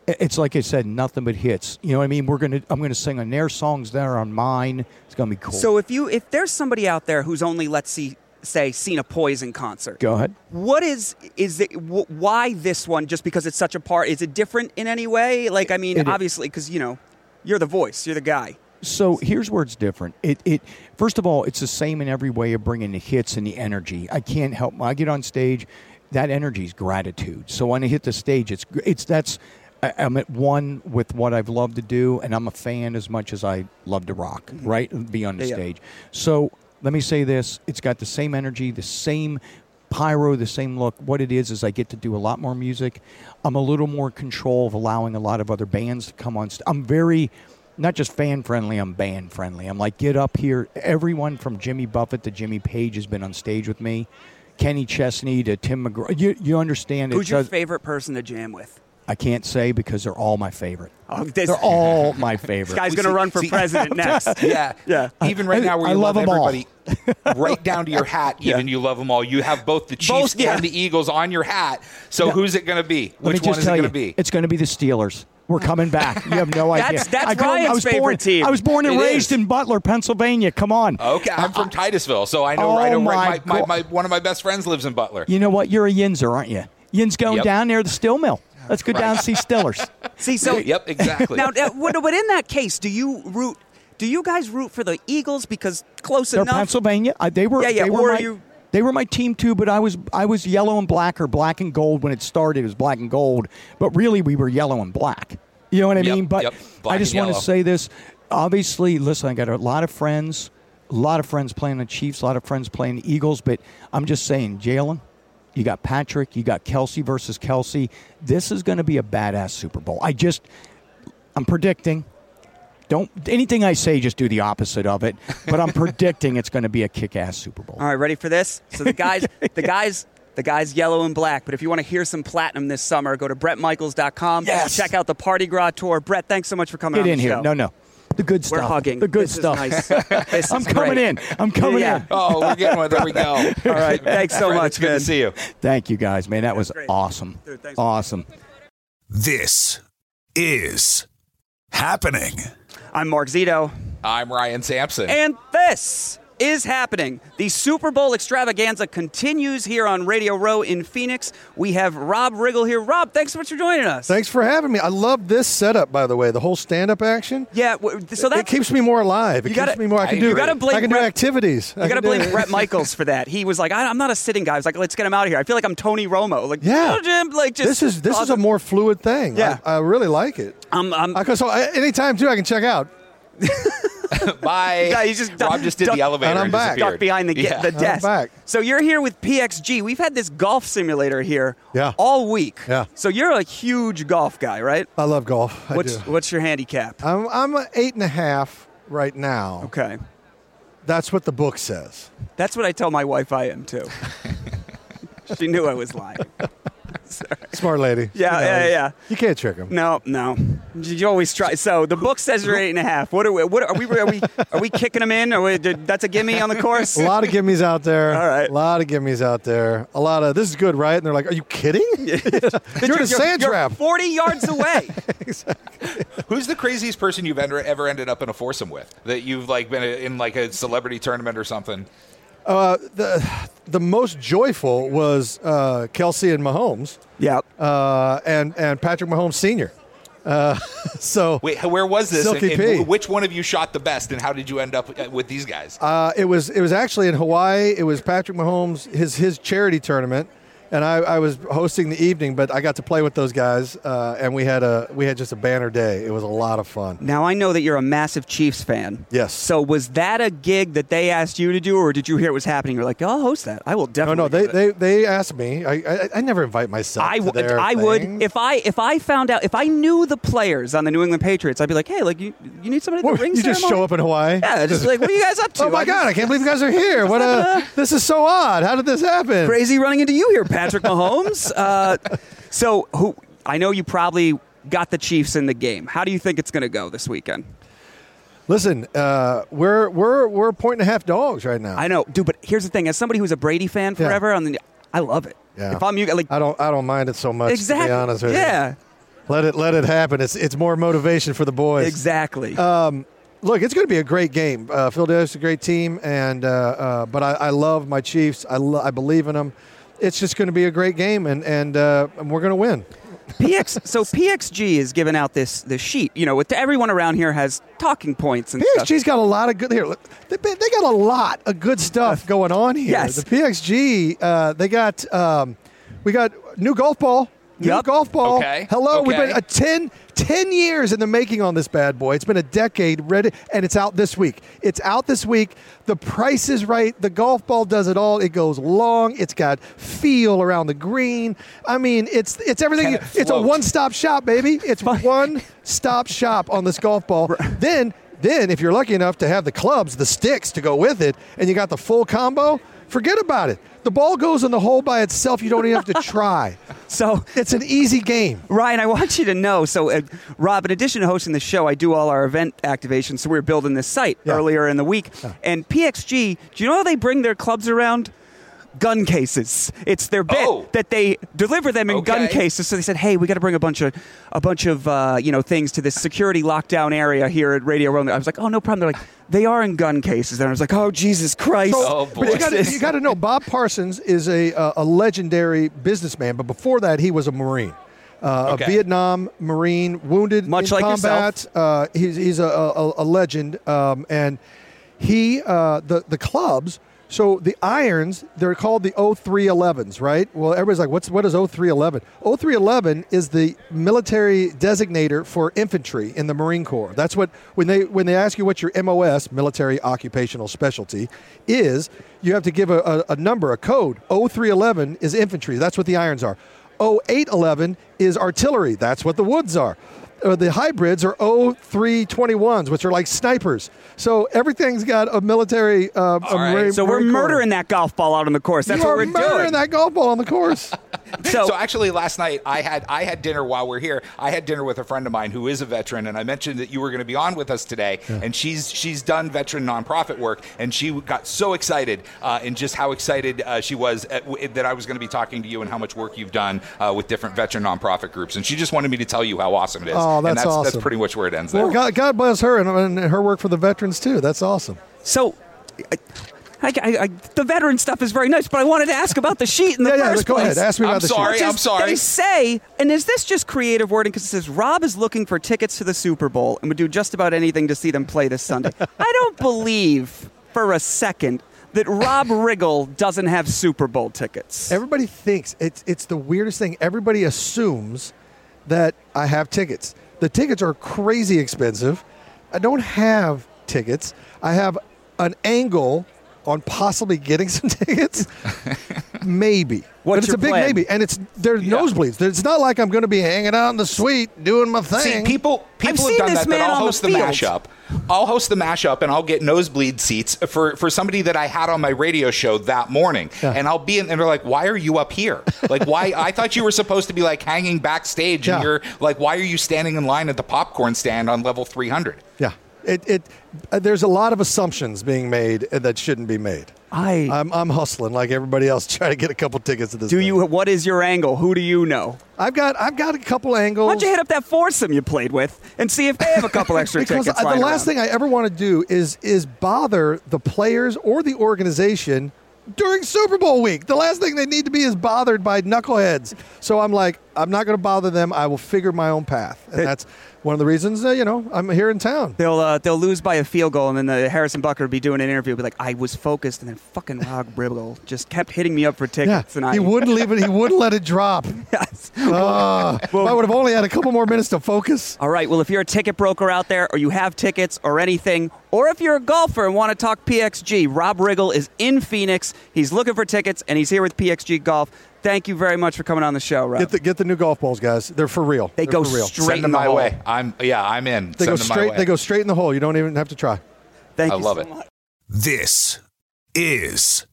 It's like I said, nothing but hits. You know what I mean? We're gonna. I'm gonna sing on their songs. They're on mine. It's gonna be cool. So if you if there's somebody out there who's only let's see say seen a Poison concert, go ahead. what is is it wh- why this one? Just because it's such a part? Is it different in any way? Like I mean, It obviously, because you know, you're the voice, you're the guy. So here's where it's different. It, it first of all, it's the same in every way of bringing the hits and the energy. I can't help. I get on stage, that energy is gratitude. So when I hit the stage, it's it's that's I- I'm at one with what I've loved to do, and I'm a fan as much as I love to rock. Mm-hmm. Right, and be on the Yeah, stage. So let me say this: it's got the same energy, the same pyro, the same look. What it is is I get to do a lot more music. I'm a little more control of allowing a lot of other bands to come on. St- I'm very not just fan friendly. I'm band friendly. I'm like get up here. Everyone from Jimmy Buffett to Jimmy Page has been on stage with me. Kenny Chesney to Tim McGraw. You, you understand? Who's it your does- favorite person to jam with? I can't say because they're all my favorite. Oh, this, They're all my favorite. this guy's going to run for see- president next. Yeah, Yeah. Even right now, where I you love love, 'em all. everybody, right down to your hat. Even you love them all. You have both the Chiefs Both, yeah. and the Eagles on your hat. So Yeah. who's it going to be? Let me Which one just is it tell going you, to be? it's going to be the Steelers. We're coming back. You have no idea. That's- that's I grew Ryan's I was favorite born, team. I was born and It raised is. in Butler, Pennsylvania. Come on. Okay, I'm from Titusville, so I know Oh right over. my My, my, my, one of my best friends lives in Butler. You know what? You're a Yinzer, aren't you? Yin's going Yep. down there to the Still Mill. Let's go Right. down and see Stillers. See, so Yep, exactly. now, uh, but in that case, do you root? Do you guys root for the Eagles because close They're enough? Pennsylvania. Uh, they were. Yeah, yeah, They were or my, you- They were my team too, but I was I was yellow and black or black and gold when it started. It was black and gold, but really we were yellow and black. You know what I Yep, mean? But yep, I just want to say this. Obviously, listen, I got a lot of friends, a lot of friends playing the Chiefs, a lot of friends playing the Eagles, but I'm just saying, Jalen, you got Patrick, you got Kelce versus Kelce. This is going to be a badass Super Bowl. I just, I'm predicting. Don't anything I say, just do the opposite of it. But I'm predicting it's going to be a kick-ass Super Bowl. All right, ready for this? So the guys, the guys, the guys, yellow and black. But if you want to hear some platinum this summer, go to BretMichaels.com. Yes. Check out the Party Gras tour. Bret, thanks so much for coming Get on in the here. show. No, no, the good stuff. We're stuff. hugging. The good This is stuff. nice. This I'm is coming great. in. I'm coming Yeah. in. Oh, we're getting one. There we go. All right, thanks so much, It's good man. to see you. Thank you guys, man. That was great. awesome. Dude. Awesome. This is happening. I'm Mark Zito, I'm Ryan Sampson. and this is happening. The Super Bowl extravaganza continues here on Radio Row in Phoenix. We have Rob Riggle here. Rob, thanks so much for joining us. Thanks for having me. I love this setup, by the way. The whole stand-up action. Yeah, so it that keeps me more alive. It You keeps gotta- me more. I can do. You gotta blame I can do Bret- activities. You got to blame Bret Michaels for that. He was like, I, "I'm not a sitting guy." I was like, "Let's get him out of here." I feel like I'm Tony Romo. Like, Yeah. "Oh, Jim, like just This is this is a more fluid thing. Yeah. I, I really like it. I'm, I'm, Because so I- anytime too, I can check out. Bye. Yeah, you just Rob just did duck- the elevator And I'm and back. disappeared. stuck behind the, ge- Yeah. the desk. back. So you're here with PXG. We've had this golf simulator here Yeah. all week. Yeah. So you're a huge golf guy, right? I love golf. I What's do. what's your handicap? I'm I'm a eight and a half right now. Okay. That's what the book says. That's what I tell my wife I am too. she knew I was lying. Smart lady. Yeah, She yeah, yeah. You can't trick them. No, no. You always try. So the book says you're eight and a half. What are we? What are we? Are we? Are we kicking them in? Or we, that's a gimme on the course? A lot of gimmies out there. All right. A lot of gimmies out there. A lot of this is good, right? And they're like, "Are you kidding? you're in a sand you're trap." 40 yards away. exactly. Who's the craziest person you've ever, ever ended up in a foursome with? That you've like been in like a celebrity tournament or something? Uh, the the most joyful was uh, Kelce and Mahomes, yep. uh, and and Patrick Mahomes Senior. Uh, so Wait, where was this? Silky and, and P. which one of you shot the best, and how did you end up uh, with these guys? uh, it was it was actually in Hawaii. It was Patrick Mahomes his his charity tournament, and I, I was hosting the evening, but I got to play with those guys, uh, and we had a we had just a banner day. It was a lot of fun. Now I know that you're a massive Chiefs fan. Yes. So was that a gig that they asked you to do, or did you hear it was happening? You're like, "Oh, I'll host that. I will definitely. no, no, they, do that." they, they asked me. I, I, I never invite myself. I to would. their I thing. would if I if I found out if I knew the players on the New England Patriots. I'd be like, hey, like you you need somebody to ring you just show up in Hawaii. Yeah, just like, what are you guys up to? Oh my God! I can't believe you guys are here. What a this is so odd. How did this happen? crazy running into you here, Patrick Mahomes. Uh, so who? I know you probably got the Chiefs in the game. How do you think it's going to go this weekend? Listen, uh, we're we're we're a point and a half dogs right now. I know, dude. But here's the thing: as somebody who's a Brady fan Yeah. forever, the, I love it. Yeah. If I'm you, like I don't I don't mind it so much. exactly, To be honest with yeah, you. Let it let it happen. It's it's more motivation for the boys. exactly. Um, look, it's going to be a great game. Uh, Philadelphia's a great team, and uh, uh, but I, I love my Chiefs. I lo- I believe in them. It's just going to be a great game, and and, uh, and we're going to win. PX. So PXG is giving out this this sheet. You know, with everyone around here has talking points and stuff. PXG's got a lot of good here. look, They, they got a lot of good stuff going on here. Yes. The PXG, uh, they got um, we got new golf ball. New Yep. golf ball. Okay. Hello. We've been a uh, 10, 10 years in the making on this bad boy. It's been a decade ready, and it's out this week. It's out this week. The price is right. The golf ball does it all. It goes long. It's got feel around the green. I mean, it's it's everything. It It's a one stop shop, baby. It's one stop shop on this golf ball. Then, then if you're lucky enough to have the clubs, the sticks to go with it, and you got the full combo, forget about it. The ball goes in the hole by itself. You don't even have to try. So It's an easy game. Ryan, I want you to know. So, uh, Rob, in addition to hosting the show, I do all our event activations. So we were building this site Yeah. earlier in the week, and PXG. Do you know how they bring their clubs around? Gun cases. It's their bit Oh. that they deliver them in gun cases. So they said, "Hey, we got to bring a bunch of a bunch of uh, you know things to this security lockdown area here at Radio Row." I was like, "Oh, no problem." They're like, "They are in gun cases." And I was like, "Oh, Jesus Christ!" Oh, But you boy. got to you got to know Bob Parsons is a uh, a legendary businessman, but before that he was a Marine. Uh, Okay. A Vietnam Marine, wounded Much in like combat. Uh, he's he's a, a, a legend, um, and he uh, the the clubs So the irons, they're called the 0311s, right? Well, everybody's like, what's what is 0311? 0311 is the military designator for infantry in the Marine Corps. That's what when they when they ask you what your MOS, military occupational specialty, is, you have to give a, a, a number, a code. 0311 is infantry. That's what the irons are. 0811 is artillery. That's what the woods are. Uh, the hybrids are 0321s, which are like snipers. So everything's got a military. Uh, a right. Marine- So we're Marine Corps. murdering that golf ball out on the course. That's you what we're murdering doing. that golf ball on the course. So, So actually, last night I had I had dinner while we're here. I had dinner with a friend of mine who is a veteran, and I mentioned that you were going to be on with us today. And she's she's done veteran nonprofit work, and she got so excited uh, and just how excited uh, she was at, w- that I was going to be talking to you and how much work you've done uh, with different veteran nonprofit groups. And she just wanted me to tell you how awesome it is. Oh, and that's that's, awesome. That's pretty much where it ends. well, there. God, God bless her and, and her work for the veterans too. That's awesome. so I, I, I, the veteran stuff is very nice, but I wanted to ask about the sheet in the Yeah, yeah. first Go place. ahead. Ask me I'm about the sorry, sheet. I'm Just- sorry. They say, and is this just creative wording? Because it says Rob is looking for tickets to the Super Bowl and would do just about anything to see them play this Sunday. I don't believe for a second that Rob Riggle doesn't have Super Bowl tickets. Everybody thinks it's it's the weirdest thing. Everybody assumes that I have tickets. The tickets are crazy expensive. I don't have tickets. I have an angle on possibly getting some tickets. maybe. What's but it's your a big plan? maybe. And it's there's nosebleeds. It's not like I'm going to be hanging out in the suite doing my thing. See, people people seen have done that. man That I'll on the host the, mashup. I'll host the mashup, and I'll get nosebleed seats for for somebody that I had on my radio show that morning. And I'll be in, and they're like, "Why are you up here? Like, why? I thought you were supposed to be like hanging backstage, and you're like, why are you standing in line at the popcorn stand on level 300?" Yeah. It, it uh, there's a lot of assumptions being made that shouldn't be made. I I'm, I'm hustling like everybody else, trying to get a couple tickets to this. do thing. you? What is your angle? Who do you know? I've got I've got a couple angles. Why don't you hit up that foursome you played with and see if they have a couple extra because tickets? I- the last around? thing I ever want to do is is bother the players or the organization during Super Bowl week. The last thing they need to be is bothered by knuckleheads. So I'm like, I'm not going to bother them. I will figure my own path, and that's one of the reasons. Uh, you know, I'm here in town. They'll uh, they'll lose by a field goal, and then the Harrison Butker will be doing an interview, be like, "I was focused," and then fucking Rob Riggle just kept hitting me up for Yeah, tickets, and I he wouldn't leave it. He wouldn't let it drop. Yes. Ah, if I would have only had a couple more minutes to focus. All right. Well, if you're a ticket broker out there, or you have tickets, or anything, or if you're a golfer and want to talk PXG, Rob Riggle is in Phoenix. He's looking for tickets, and he's here with PXG Golf. Thank you very much for coming on the show, Rob. Get the get the new golf balls, guys. They're for real. They They're go for real. straight Send in the my hole. way. I'm yeah, I'm in. They Send go them my straight. way. They go straight in the hole. You don't even have to try. Thank you. I you love so it. much. This is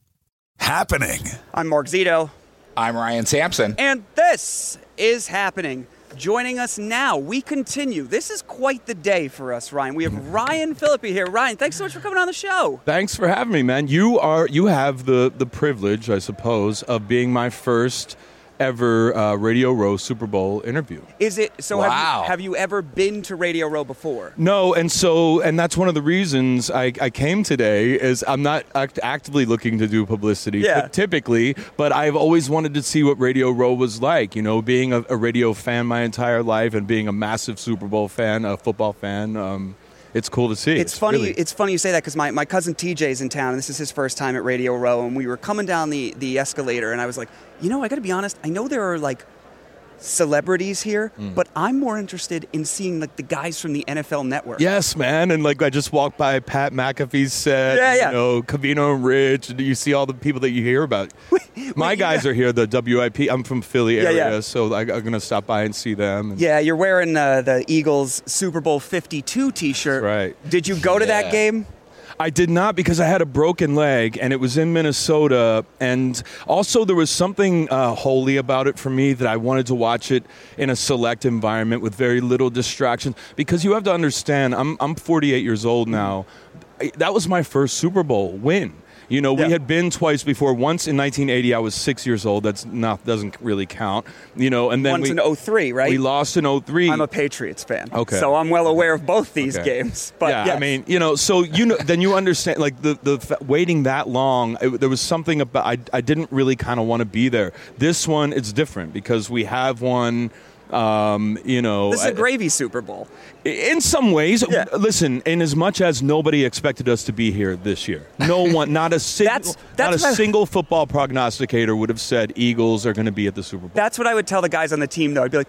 happening. I'm Mark Zito. I'm Ryan Sampson. And this is happening. Joining us now, we continue. This is quite the day for us, Ryan. We have Ryan Phillippe here. Ryan, thanks so much for coming on the show. Thanks for having me, man. You are you have the the privilege, I suppose, of being my first ever uh, Radio Row Super Bowl interview. Is it so? Wow. Have, you, have you ever been to Radio Row before? No, and so and that's one of the reasons I, I came today is I'm not act- actively looking to do publicity Yeah. ty- typically, but I've always wanted to see what Radio Row was like. You know, being a, a radio fan my entire life and being a massive Super Bowl fan, a football fan. Um, it's cool to see. It's, funny. really- It's funny you say that because my, my cousin TJ's in town, and this is his first time at Radio Row, and we were coming down the, the escalator, and I was like, you know, I got to be honest. I know there are like celebrities here, Mm. but I'm more interested in seeing like the guys from the NFL Network. Yes, man. And like I just walked by Pat McAfee's set. Yeah, yeah. You know, Cavino and Rich. And you see all the people that you hear about. My guys yeah. are here, the WIP. I'm from Philly area, yeah. so I, I'm going to stop by and see them. And Yeah, you're wearing uh, the Eagles Super Bowl 52 T-shirt. That's right. Did you go to that game? I did not because I had a broken leg and it was in Minnesota. And also, there was something uh, holy about it for me that I wanted to watch it in a select environment with very little distraction. Because you have to understand, I'm, I'm 48 years old now. That was my first Super Bowl win. You know, we had been twice before. Once in 1980, I was six years old. That's not doesn't really count. You know, and then Once we, in 03, right? we lost in 03. I'm a Patriots fan. Okay. So I'm well aware of both these Okay. games. But yeah, yes. I mean, you know, so you know, then you understand like the the f- waiting that long. It, there was something about I I didn't really kind of want to be there. This one it's different because we have one. Um, you know, This is a I- gravy Super Bowl. in some ways, Yeah. listen. In as much as nobody expected us to be here this year, no one, not a single, That's- that's not a single football prognosticator would have said Eagles are going to be at the Super Bowl. That's what I would tell the guys on the team, though. I'd be like,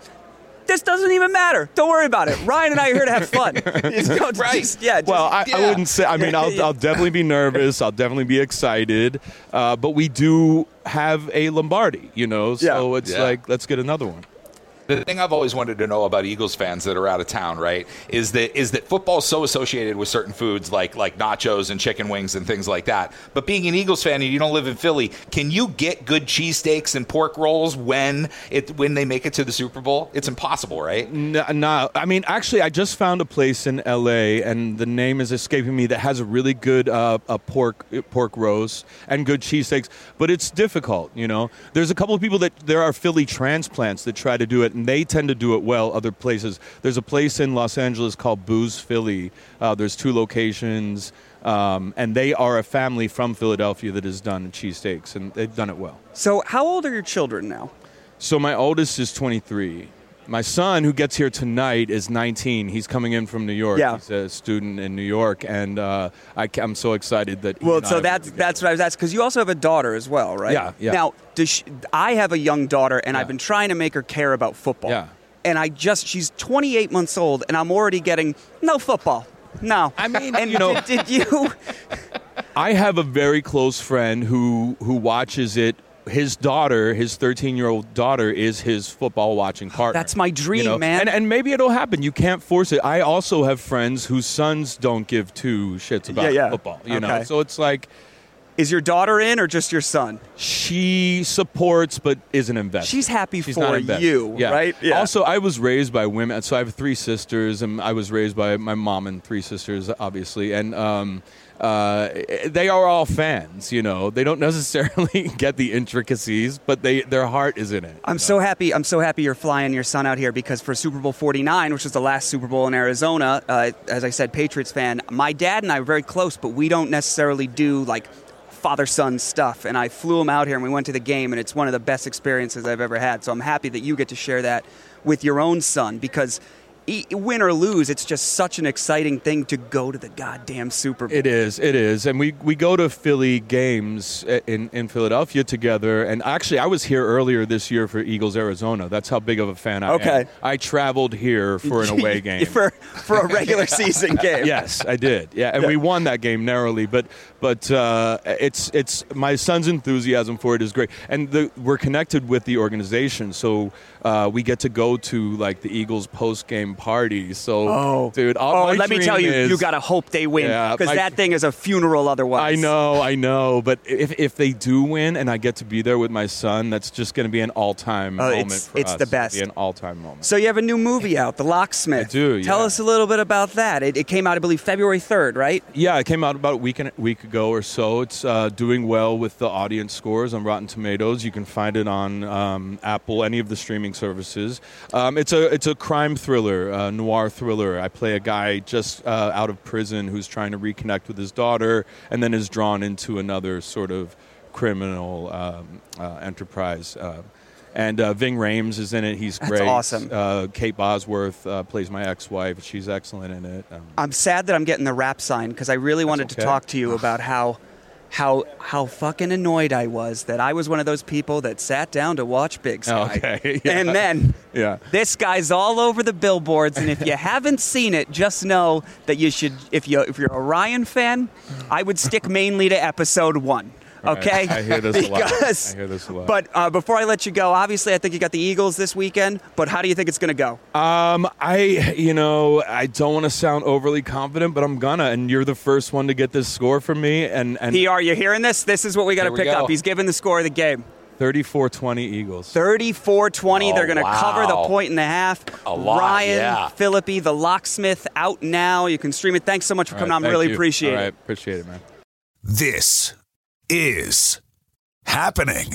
this doesn't even matter. Don't worry about it. Ryan and I are here to have fun. Just- Right. just- yeah. just- well, I, I wouldn't say. I mean, I'll, I'll definitely be nervous. I'll definitely be excited. Uh, but we do have a Lombardi, you know. So Yeah. it's Yeah. like, let's get another one. The thing I've always wanted to know about Eagles fans that are out of town, right, is that is that football is so associated with certain foods like like nachos and chicken wings and things like that. But being an Eagles fan and you don't live in Philly, can you get good cheesesteaks and pork rolls when it when they make it to the Super Bowl? It's impossible, right? No, no, I mean, actually, I just found a place in L.A. and the name is escaping me that has a really good uh, a pork pork roast and good cheesesteaks. But it's difficult, you know. There's a couple of people that there are Philly transplants that try to do it, and they tend to do it well. Other places, there's a place in Los Angeles called Boo's Philly. Uh, there's two locations. Um, and they are a family from Philadelphia that has done cheesesteaks, and they've done it well. so, how old are your children now? So my oldest is 23. My son, who gets here tonight, is 19. He's coming in from New York. Yeah. He's a student in New York, and uh, I, am so excited that. Well, so that's that's what I was asking because you also have a daughter as well, right? Yeah, yeah. Now, does she, I have a young daughter, and Yeah. I've been trying to make her care about football. Yeah. And I just she's 28 months old, and I'm already getting no football. No. I mean, and you know- did, did you? I have a very close friend who who watches it. His daughter, his 13 year old daughter, is his football watching partner. That's my dream, you know? man. And, and maybe it'll happen. You can't force it. I also have friends whose sons don't give two shits about Yeah, yeah. football. You know, so it's like Is your daughter in, or just your son? she supports but isn't invested. She's happy She's for you, Yeah. right? Yeah. Also, I was raised by women, so I have three sisters, and I was raised by my mom and three sisters, obviously, and um, uh, they are all fans. You know, they don't necessarily get the intricacies, but they their heart is in it. I'm so happy. I'm so happy you're flying your son out here because for Super Bowl 49, which was the last Super Bowl in Arizona, uh, as I said, Patriots fan. My dad and I are very close, but we don't necessarily do like father son stuff. And I flew him out here and we went to the game, and it's one of the best experiences I've ever had. So I'm happy that you get to share that with your own son because. Win or lose, it's just such an exciting thing to go to the goddamn Super Bowl. It is, it is, and we, we go to Philly games in, in Philadelphia together. And actually, I was here earlier this year for Eagles Arizona. That's how big of a fan I am. Okay. I traveled here for an away game. for for a regular season game. yes, I did. Yeah, and we won that game narrowly, but but uh, it's it's my son's enthusiasm for it is great, and the, we're connected with the organization, so uh, we get to go to like the Eagles post game party. So, Oh, dude, all, oh, let me tell you, is- you gotta hope they win because my- that thing is a funeral otherwise. I know, I know, but if if they do win and I get to be there with my son, that's just going to be an all time Oh, moment it's- it's the best. Be an all time moment. So you have a new movie out, The Locksmith. I do, Tell yeah. us a little bit about that. It, it came out, I believe, February third, right? Yeah, it came out about a week and week ago or so. It's uh, doing well with the audience scores on Rotten Tomatoes. You can find it on um, Apple, any of the streaming services. Um, it's a it's a crime thriller, uh, noir thriller. I play a guy just uh, out of prison who's trying to reconnect with his daughter, and then is drawn into another sort of criminal um, uh, enterprise. And uh, Ving Rhames is in it. He's That's great. awesome. Uh, Kate Bosworth uh, plays my ex-wife. She's excellent in it. Um, I'm sad that I'm getting the rap sign because I really wanted okay. to talk to you about how how how fucking annoyed I was that I was one of those people that sat down to watch Big oh, Sky. Okay, yeah. And then yeah. this guy's all over the billboards and if you haven't seen it just know that you should if you if you're a Ryan fan, I would stick mainly to episode 1. Okay, I hear this a lot. I hear this a lot. But uh, before I let you go, obviously, I think you got the Eagles this weekend. But how do you think it's going to go? Um, I, you know, I don't want to sound overly confident, but I'm gonna. And you're the first one to get this score from me. And and PR, you hearing this? This is what we got to pick go. up. He's giving the score of the game. 34-20 Eagles. 34 20. Oh, They're going to wow. cover the point and a half. A lot, Ryan yeah. Phillippe, the locksmith, out now. You can stream it. Thanks so much for All coming right, on. thank Really you. appreciate All it. right, appreciate it, man. This is happening.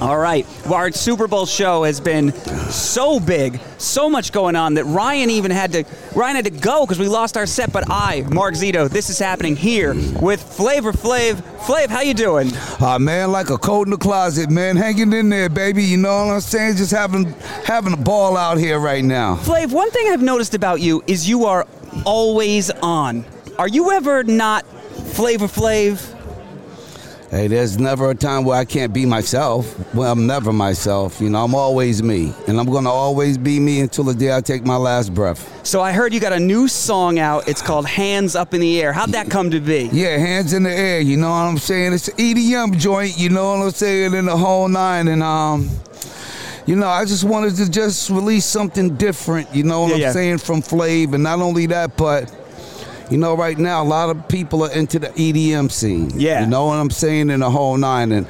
All right. Well, our Super Bowl show has been so big, so much going on that Ryan even had to Ryan had to go because we lost our set. But I, Mark Zito, this is happening here with Flavor Flav. Flav, how you doing? Uh, man, like a coat in the closet, man, hanging in there, baby. You know what I'm saying? Just having having a ball out here right now. Flav, one thing I've noticed about you is you are always on. Are you ever not Flavor Flav? Hey, there's never a time where I can't be myself. Well, I'm never myself. You know, I'm always me, and I'm gonna always be me until the day I take my last breath. So I heard you got a new song out. It's called Hands Up in the Air. How'd that come to be? Yeah, hands in the air. You know what I'm saying? It's an EDM joint. You know what I'm saying? In the whole nine, and um. You know, I just wanted to just release something different, you know what Yeah, I'm yeah. saying, from Flav. And not only that, but, you know, right now, a lot of people are into the EDM scene. Yeah. You know what I'm saying, in the whole nine. And,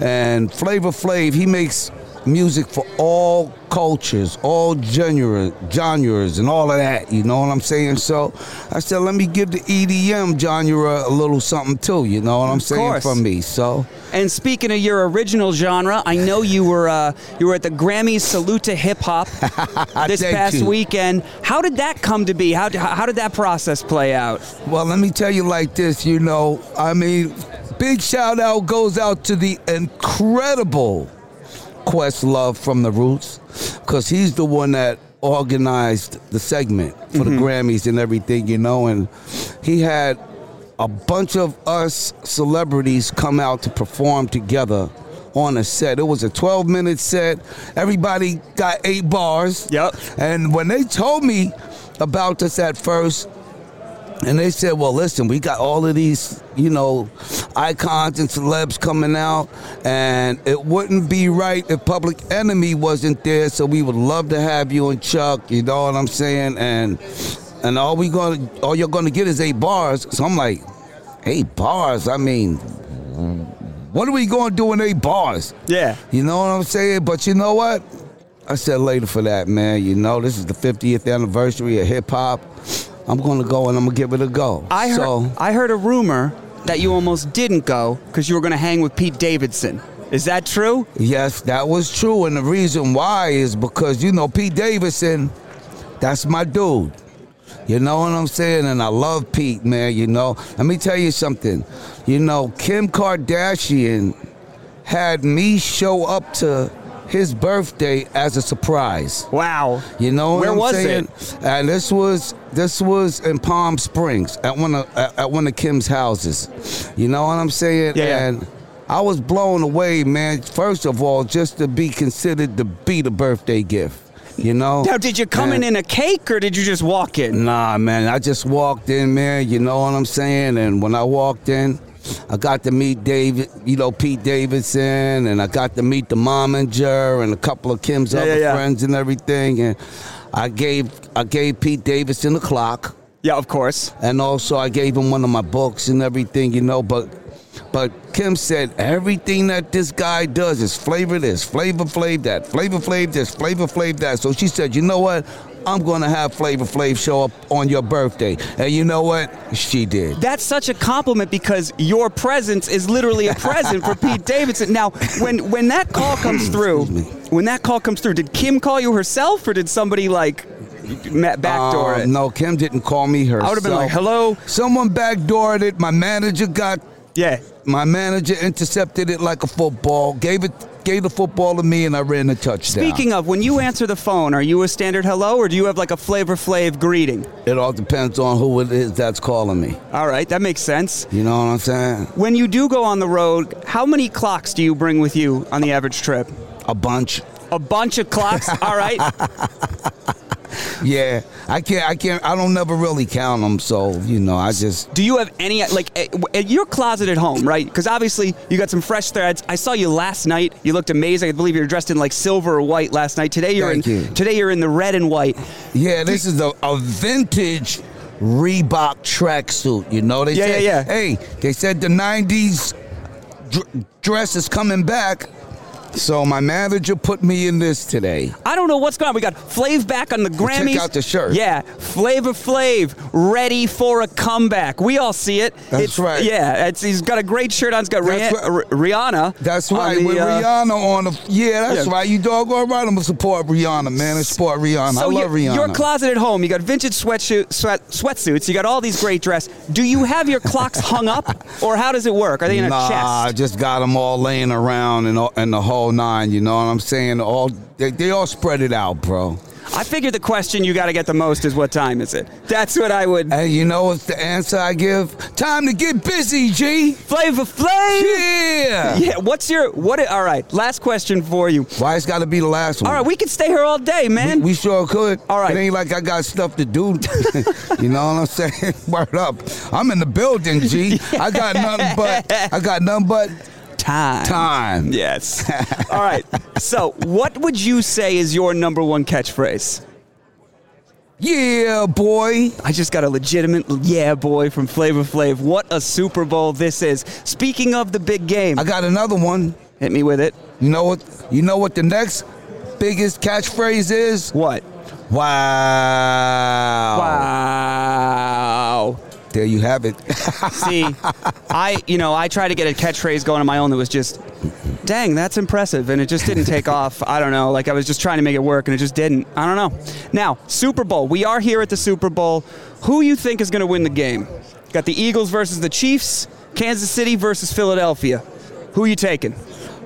and Flavor Flav, he makes music for all cultures, all genre, genres, and all of that. You know what I'm saying? So I said, let me give the EDM genre a little something too, you know what I'm saying, course. from me. So. And speaking of your original genre, I know you were uh, you were at the Grammys Salute to Hip Hop this past you. weekend. How did that come to be? How, how did that process play out? Well, let me tell you like this, you know, I mean, big shout out goes out to the incredible Questlove from the Roots, because he's the one that organized the segment for the mm-hmm. Grammys and everything, you know, and he had a bunch of us celebrities come out to perform together on a set. It was a 12 minute set. Everybody got eight bars. Yep. And when they told me about this at first, and they said, well, listen, we got all of these, you know, icons and celebs coming out, and it wouldn't be right if Public Enemy wasn't there, so we would love to have you and Chuck, you know what I'm saying? And and all we gonna all you're gonna get is eight bars. So I'm like, eight bars? I mean, what are we gonna do in eight bars? Yeah. You know what I'm saying? But you know what? I said later for that, man. You know, this is the 50th anniversary of hip hop. I'm gonna go and I'm gonna give it a go. I heard, so, I heard a rumor that you almost didn't go because you were going to hang with Pete Davidson. Is that true? yes, that was true, and the reason why is because you know Pete Davidson, that's my dude. You know what I'm saying? And I love Pete, man. You know, let me tell you something. You know, Kim Kardashian had me show up to his birthday as a surprise. Wow. You know what Where was saying? And this was this was in Palm Springs at one of at one of Kim's houses. You know what I'm saying? Yeah. And I was blown away, man. First of all, just to be considered to be the birthday gift. You know? Now, did you come in in a cake or did you just walk in? Nah, man. I just walked in, man. You know what I'm saying? And when I walked in, I got to meet David, you know, Pete Davidson, and I got to meet the momager and a couple of Kim's Yeah, other yeah, yeah. friends and everything. And I gave I gave Pete Davidson a clock, Yeah, of course. and also I gave him one of my books and everything, you know. But but Kim said everything that this guy does is flavor this, flavor flav that, flavor flav this, flavor flav that. So she said, you know what? I'm gonna have Flavor Flav show up on your birthday, and you know what? She did. That's such a compliment because your presence is literally a present for Pete Davidson. Now, when when that call comes through, when that call comes through, did Kim call you herself or did somebody like backdoor Um, it? No, Kim didn't call me herself. I would've been like, "Hello?" Someone backdoored it. My manager got. Yeah. My manager intercepted it like a football. Gave it. Gave the football to me, and I ran the touchdown. Speaking of, when you answer the phone, are you a standard hello or do you have like a Flavor Flav greeting? it all depends on who it is that's calling me. All right, that makes sense. You know what I'm saying? When you do go on the road, how many clocks do you bring with you on the average trip? A bunch. A bunch of clocks. All right. Yeah, I can't. I can't. I don't never really count them. So you know, I just. Do you have any like eh, at your closet at home, right? Because obviously you got some fresh threads. I saw you last night. You looked amazing. I believe you were dressed in like silver or white last night. Today you're Thank in. you. Today you're in the red and white. Yeah, this is a, a vintage Reebok tracksuit. You know, they Yeah, said, yeah, yeah. hey, they said the '90s dr- dress is coming back. So my manager put me in this today. I don't know what's going on. We got Flav back on the Grammys. Check out the shirt. Yeah, Flavor Flav ready for a comeback. We all see it. That's It's- right. Yeah, it's, he's got a great shirt on. He's got That's Rih- right. Rihanna. That's right. the, With uh, Rihanna on the yeah, that's yeah. right. You doggone right. I'm gonna support Rihanna, man. I support Rihanna. I love your, Rihanna. your closet at home, you got vintage sweatshirt, sweat, sweatsuits. You got all these great dresses. Do you have your clocks hung up, or how does it work? Are they in a chest? nah, I just got them all laying around in, and the whole nine. You know what I'm saying? All they, they all spread it out, bro. I figured the question you got to get the most is what time is it? That's what I would. And you know what's the answer I give? Time to get busy, G. Flavor Flav. Yeah. Yeah. What's your what? All right. Last question for you. Why it's got to be the last one? All right, we could stay here all day, man. We, we sure could. All right. It ain't like I got stuff to do. you know what I'm saying? Word up. I'm in the building, G. I got nothing but I got nothing but time. time. Yes. all right. So, what would you say is your number one catchphrase? Yeah, boy. I just got a legitimate yeah boy from Flavor Flav. What a Super Bowl this is. Speaking of the big game, I got another one. hit me with it. You know what? You know what the next biggest catchphrase is? What? Wow. Wow. There you have it. See, I, you know, I tried to get a catchphrase going on my own that was just, dang, that's impressive. And it just didn't take off. I don't know. Like, I was just trying to make it work and it just didn't. I don't know. Now, Super Bowl. We are here at the Super Bowl. Who you think is going to win the game? Got the Eagles versus the Chiefs, Kansas City versus Philadelphia. Who you taking?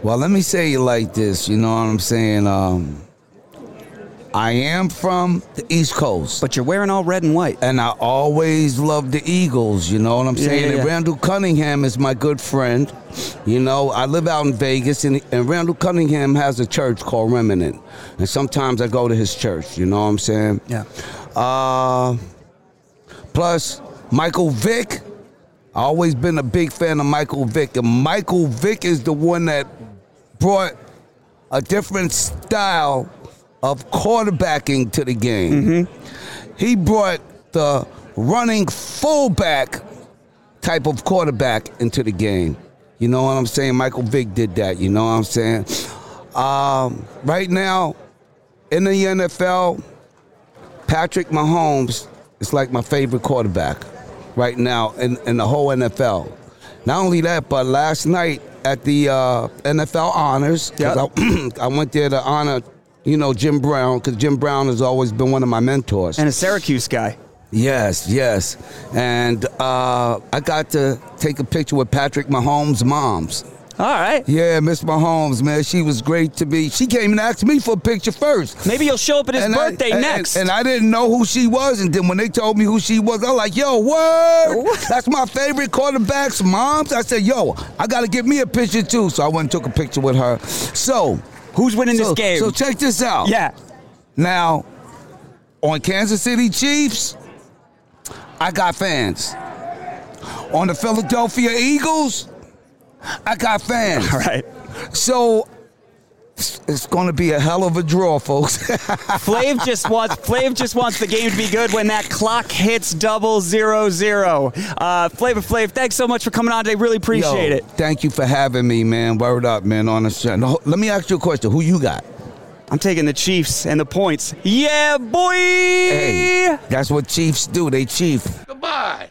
well, let me say it like this. You know what I'm saying? Um, I am from the East Coast. But you're wearing all red and white. and I always love the Eagles. You know what I'm Yeah, saying? yeah, And yeah. Randall Cunningham is my good friend. You know, I live out in Vegas, and, and Randall Cunningham has a church called Remnant, and sometimes I go to his church. You know what I'm saying? Yeah. Uh, plus Michael Vick. I always been a big fan of Michael Vick, and Michael Vick is the one that brought a different style of quarterbacking to the game. He brought the running fullback type of quarterback into the game. You know what I'm saying? Michael Vick did that. You know what I'm saying? Um, right now, in the NFL, Patrick Mahomes is like my favorite quarterback right now in, in the whole NFL. Not only that, but last night at the uh, NFL honors, 'cause I, I went there to honor, you know, Jim Brown, because Jim Brown has always been one of my mentors. And a Syracuse guy. Yes, yes. And uh, I got to take a picture with Patrick Mahomes' moms. All right. Yeah, Miss Mahomes, man, she was great to me. She came and asked me for a picture first. Maybe you'll show up at his And I- birthday and- next. And, I didn't know who she was. And then when they told me who she was, I was like, yo, word. That's my favorite quarterback's moms. I said, yo, I got to get me a picture too. So I went and took a picture with her. So, Who's winning so, this game? so check this out. yeah. Now, on Kansas City Chiefs, I got fans. On the Philadelphia Eagles, I got fans. All right. So it's going to be a hell of a draw, folks. Flav just wants Flav just wants the game to be good when that clock hits double zero zero. Uh, Flavor Flav, thanks so much for coming on today. Really appreciate Yo, it. Thank you for having me, man. Word up, man. On the show. No, let me ask you a question. Who you got? I'm taking the Chiefs and the points. Yeah, boy. Hey, that's what Chiefs do. They chief. Goodbye.